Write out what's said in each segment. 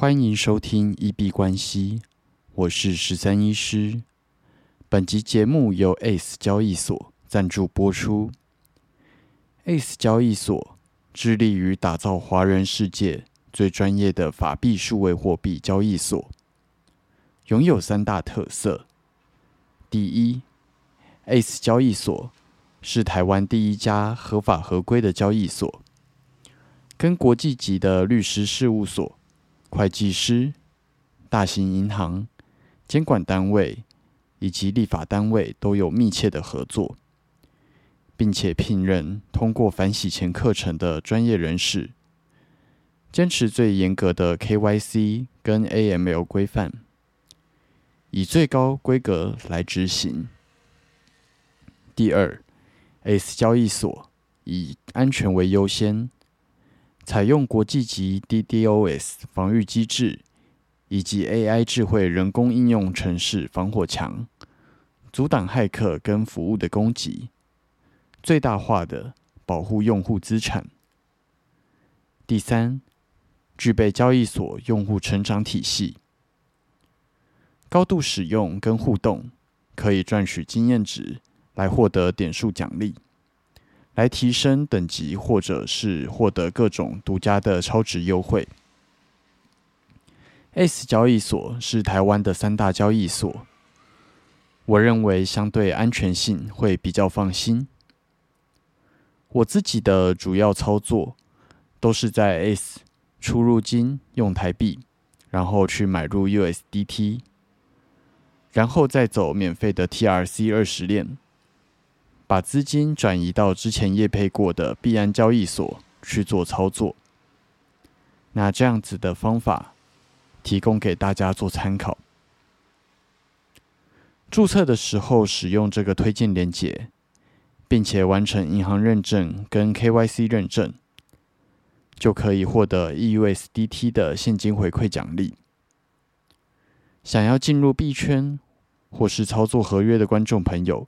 欢迎收听一币关系，我是十三医师。本集节目由 ACE 交易所赞助播出。ACE 交易所致力于打造华人世界最专业的法币数位货币交易所，拥有三大特色：第一，ACE 交易所是台湾第一家合法合规的交易所，跟国际级的律师事务所。会计师、大型银行、监管单位以及立法单位都有密切的合作，并且聘任通过反洗钱课程的专业人士，坚持最严格的 KYC 跟 AML 规范，以最高规格来执行。第二，S 交易所以安全为优先。采用国际级 DDoS 防御机制，以及 AI 智慧人工应用程式防火墙，阻挡骇客跟服务的攻击，最大化的保护用户资产。第三，具备交易所用户成长体系，高度使用跟互动，可以赚取经验值来获得点数奖励。来提升等级，或者是获得各种独家的超值优惠。S 交易所是台湾的三大交易所，我认为相对安全性会比较放心。我自己的主要操作都是在 S 出入金用台币，然后去买入 USDT，然后再走免费的 TRC 二十链。把资金转移到之前业配过的币安交易所去做操作，那这样子的方法提供给大家做参考。注册的时候使用这个推荐链接，并且完成银行认证跟 KYC 认证，就可以获得 EUSDT 的现金回馈奖励。想要进入币圈或是操作合约的观众朋友。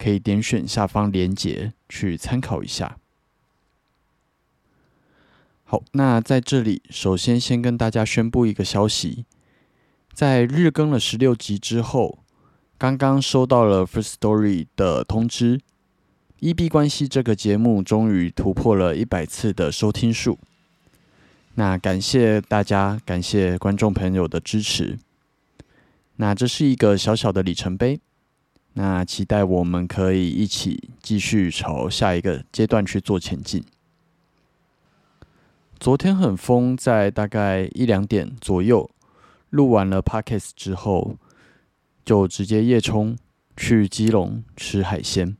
可以点选下方链接去参考一下。好，那在这里首先先跟大家宣布一个消息，在日更了十六集之后，刚刚收到了 First Story 的通知，EB 关系这个节目终于突破了一百次的收听数。那感谢大家，感谢观众朋友的支持。那这是一个小小的里程碑。那期待我们可以一起继续朝下一个阶段去做前进。昨天很疯，在大概一两点左右录完了 podcast 之后，就直接夜冲去基隆吃海鲜。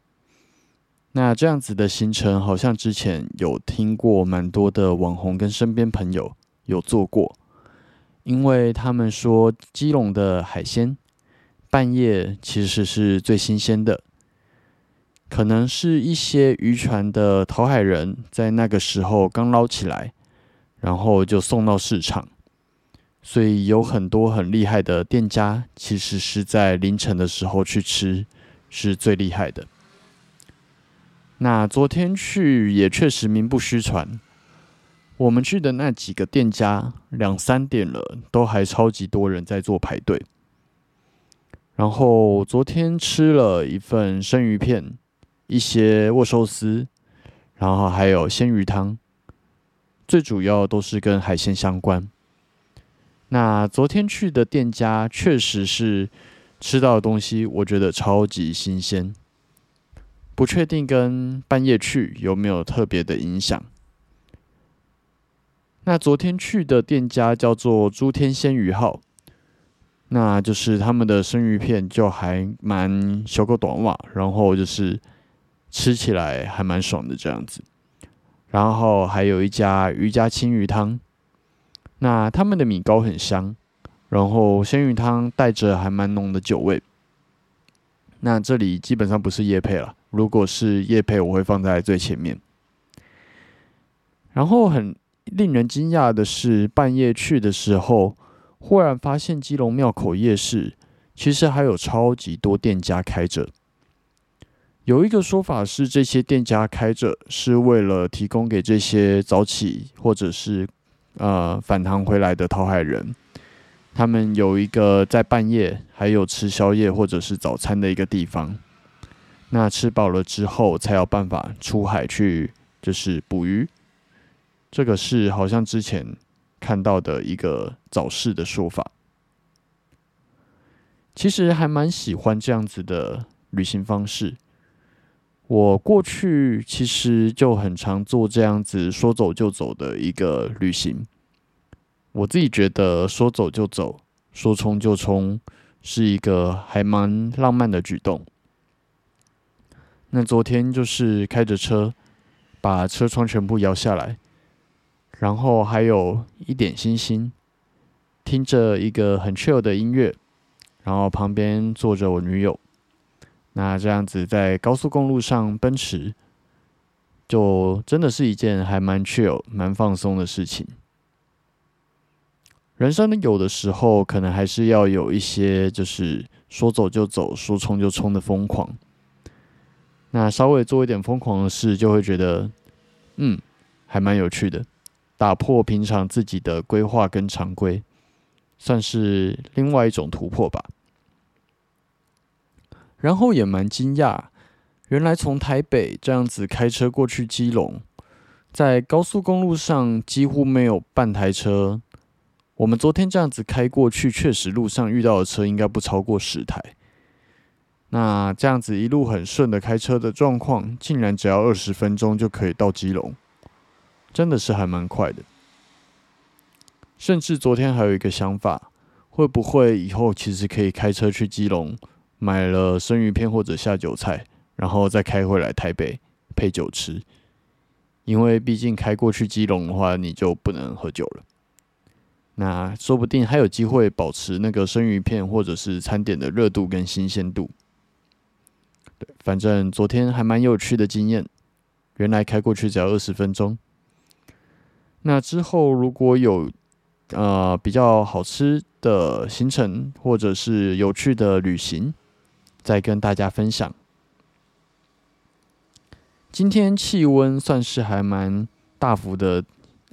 那这样子的行程，好像之前有听过蛮多的网红跟身边朋友有做过，因为他们说基隆的海鲜。半夜其实是最新鲜的，可能是一些渔船的讨海人在那个时候刚捞起来，然后就送到市场，所以有很多很厉害的店家，其实是在凌晨的时候去吃，是最厉害的。那昨天去也确实名不虚传，我们去的那几个店家，两三点了都还超级多人在做排队。然后昨天吃了一份生鱼片，一些握寿司，然后还有鲜鱼汤，最主要都是跟海鲜相关。那昨天去的店家确实是吃到的东西，我觉得超级新鲜，不确定跟半夜去有没有特别的影响。那昨天去的店家叫做诸天鲜鱼号。那就是他们的生鱼片就还蛮小个短袜，然后就是吃起来还蛮爽的这样子。然后还有一家渔家青鱼汤，那他们的米糕很香，然后鲜鱼汤带着还蛮浓的酒味。那这里基本上不是叶配了，如果是叶配，我会放在最前面。然后很令人惊讶的是，半夜去的时候。忽然发现基隆庙口夜市其实还有超级多店家开着。有一个说法是，这些店家开着是为了提供给这些早起或者是呃返航回来的淘海人，他们有一个在半夜还有吃宵夜或者是早餐的一个地方。那吃饱了之后，才有办法出海去，就是捕鱼。这个是好像之前看到的一个早市的说法。其实还蛮喜欢这样子的旅行方式。我过去其实就很常做这样子说走就走的一个旅行。我自己觉得说走就走，说冲就冲，是一个还蛮浪漫的举动。那昨天就是开着车，把车窗全部摇下来，然后还有一点星星，听着一个很 chill 的音乐，然后旁边坐着我女友。那这样子在高速公路上奔驰，就真的是一件还蛮 chill、蛮放松的事情。人生有的时候可能还是要有一些，就是说走就走、说冲就冲的疯狂。那稍微做一点疯狂的事，就会觉得，嗯，还蛮有趣的，打破平常自己的规划跟常规，算是另外一种突破吧。然后也蛮惊讶，原来从台北这样子开车过去基隆，在高速公路上几乎没有半台车。我们昨天这样子开过去，确实路上遇到的车应该不超过十台。那这样子一路很顺的开车的状况，竟然只要二十分钟就可以到基隆，真的是还蛮快的。甚至昨天还有一个想法，会不会以后其实可以开车去基隆，买了生鱼片或者下酒菜，然后再开回来台北配酒吃？因为毕竟开过去基隆的话，你就不能喝酒了。那说不定还有机会保持那个生鱼片或者是餐点的热度跟新鲜度。反正昨天还蛮有趣的经验。原来开过去只要二十分钟。那之后如果有呃比较好吃的行程或者是有趣的旅行，再跟大家分享。今天气温算是还蛮大幅的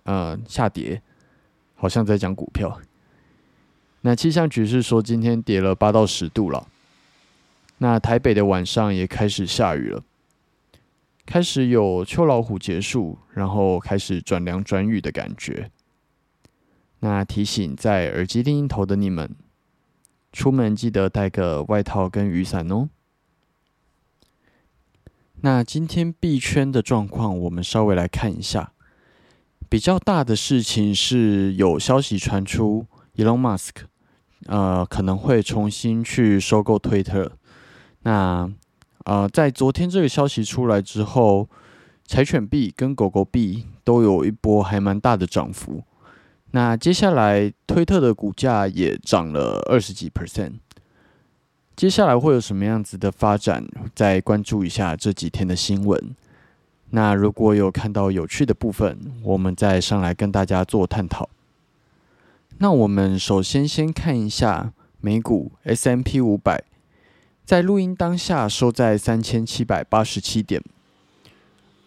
呃下跌，好像在讲股票。那气象局是说今天跌了八到十度了。那台北的晚上也开始下雨了，开始有秋老虎结束，然后开始转凉转雨的感觉。那提醒在耳机另一头的你们，出门记得带个外套跟雨伞哦。那今天币圈的状况，我们稍微来看一下。比较大的事情是有消息传出，Elon Musk，呃，可能会重新去收购 Twitter。那，呃，在昨天这个消息出来之后，柴犬币跟狗狗币都有一波还蛮大的涨幅。那接下来推特的股价也涨了二十几 percent。接下来会有什么样子的发展？再关注一下这几天的新闻。那如果有看到有趣的部分，我们再上来跟大家做探讨。那我们首先先看一下美股 S M P 五百。在录音当下收在三千七百八十七点，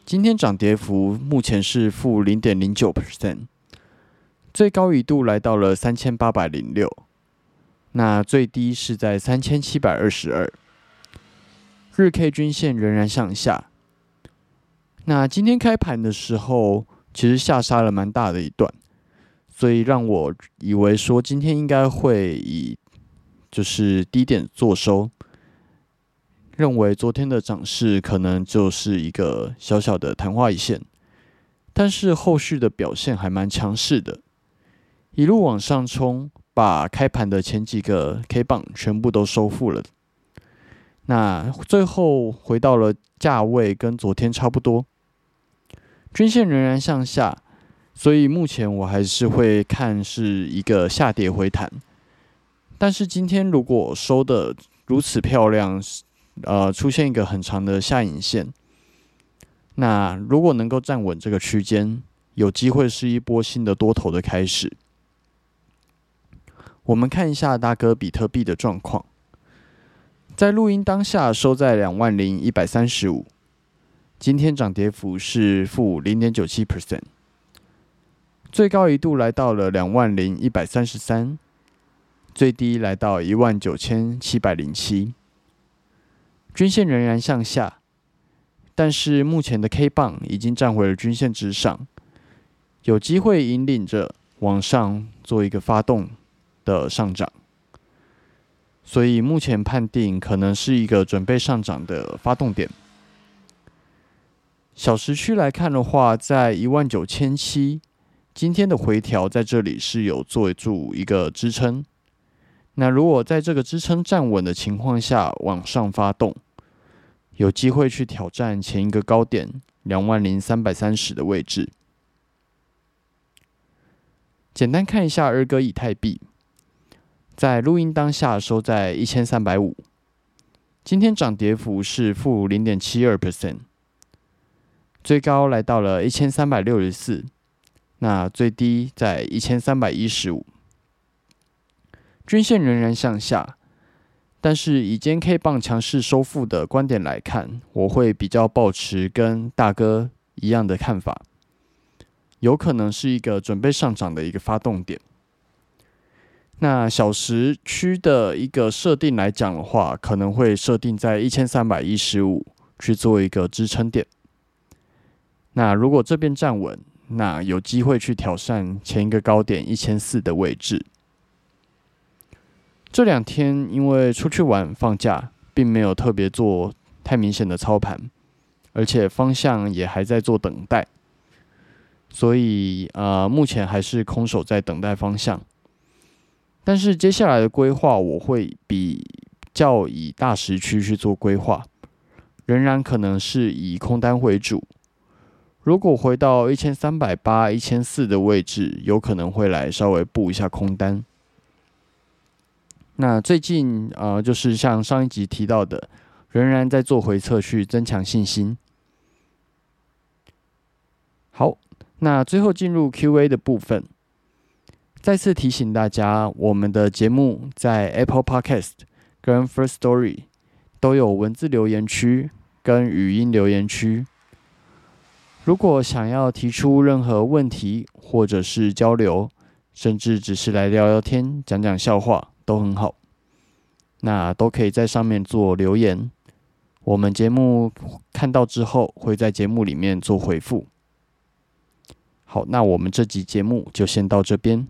今天涨跌幅目前是负零点零九 percent，最高一度来到了三千八百零六，那最低是在三千七百二十二，日 K 均线仍然向下。那今天开盘的时候，其实下杀了蛮大的一段，所以让我以为说今天应该会以就是低点做收。认为昨天的涨势可能就是一个小小的昙花一现，但是后续的表现还蛮强势的，一路往上冲，把开盘的前几个 K 棒全部都收复了。那最后回到了价位跟昨天差不多，均线仍然向下，所以目前我还是会看是一个下跌回弹。但是今天如果收的如此漂亮，呃，出现一个很长的下影线，那如果能够站稳这个区间，有机会是一波新的多头的开始。我们看一下大哥比特币的状况，在录音当下收在两万零一百三十五，今天涨跌幅是负零点九七 percent。最高一度来到了两万零一百三十三，最低来到一万九千七百零七，均线仍然向下，但是目前的 K 棒已经站回了均线之上，有机会引领着往上做一个发动的上涨，所以目前判定可能是一个准备上涨的发动点。小时区来看的话，在一万九千七。今天的回调在这里是有做住一个支撑，那如果在这个支撑站稳的情况下往上发动，有机会去挑战前一个高点两万零三百三十的位置。简单看一下二哥以太币，在录音当下收在一千三百五，今天涨跌幅是负零点七二 percent，最高来到了一千三百六十四。那最低在一千三百一十五，均线仍然向下，但是以今 K 棒强势收复的观点来看，我会比较保持跟大哥一样的看法，有可能是一个准备上涨的一个发动点。那小时区的一个设定来讲的话，可能会设定在一千三百一十五去做一个支撑点。那如果这边站稳，那有机会去挑战前一个高点一千四的位置。这两天因为出去玩放假，并没有特别做太明显的操盘，而且方向也还在做等待，所以呃，目前还是空手在等待方向。但是接下来的规划，我会比较以大时区去做规划，仍然可能是以空单为主。如果回到一千三百八、一千四的位置，有可能会来稍微布一下空单。那最近呃，就是像上一集提到的，仍然在做回测去增强信心。好，那最后进入 Q&A 的部分，再次提醒大家，我们的节目在 Apple Podcast 跟 First Story 都有文字留言区跟语音留言区。如果想要提出任何问题，或者是交流，甚至只是来聊聊天、讲讲笑话，都很好。那都可以在上面做留言，我们节目看到之后，会在节目里面做回复。好，那我们这集节目就先到这边。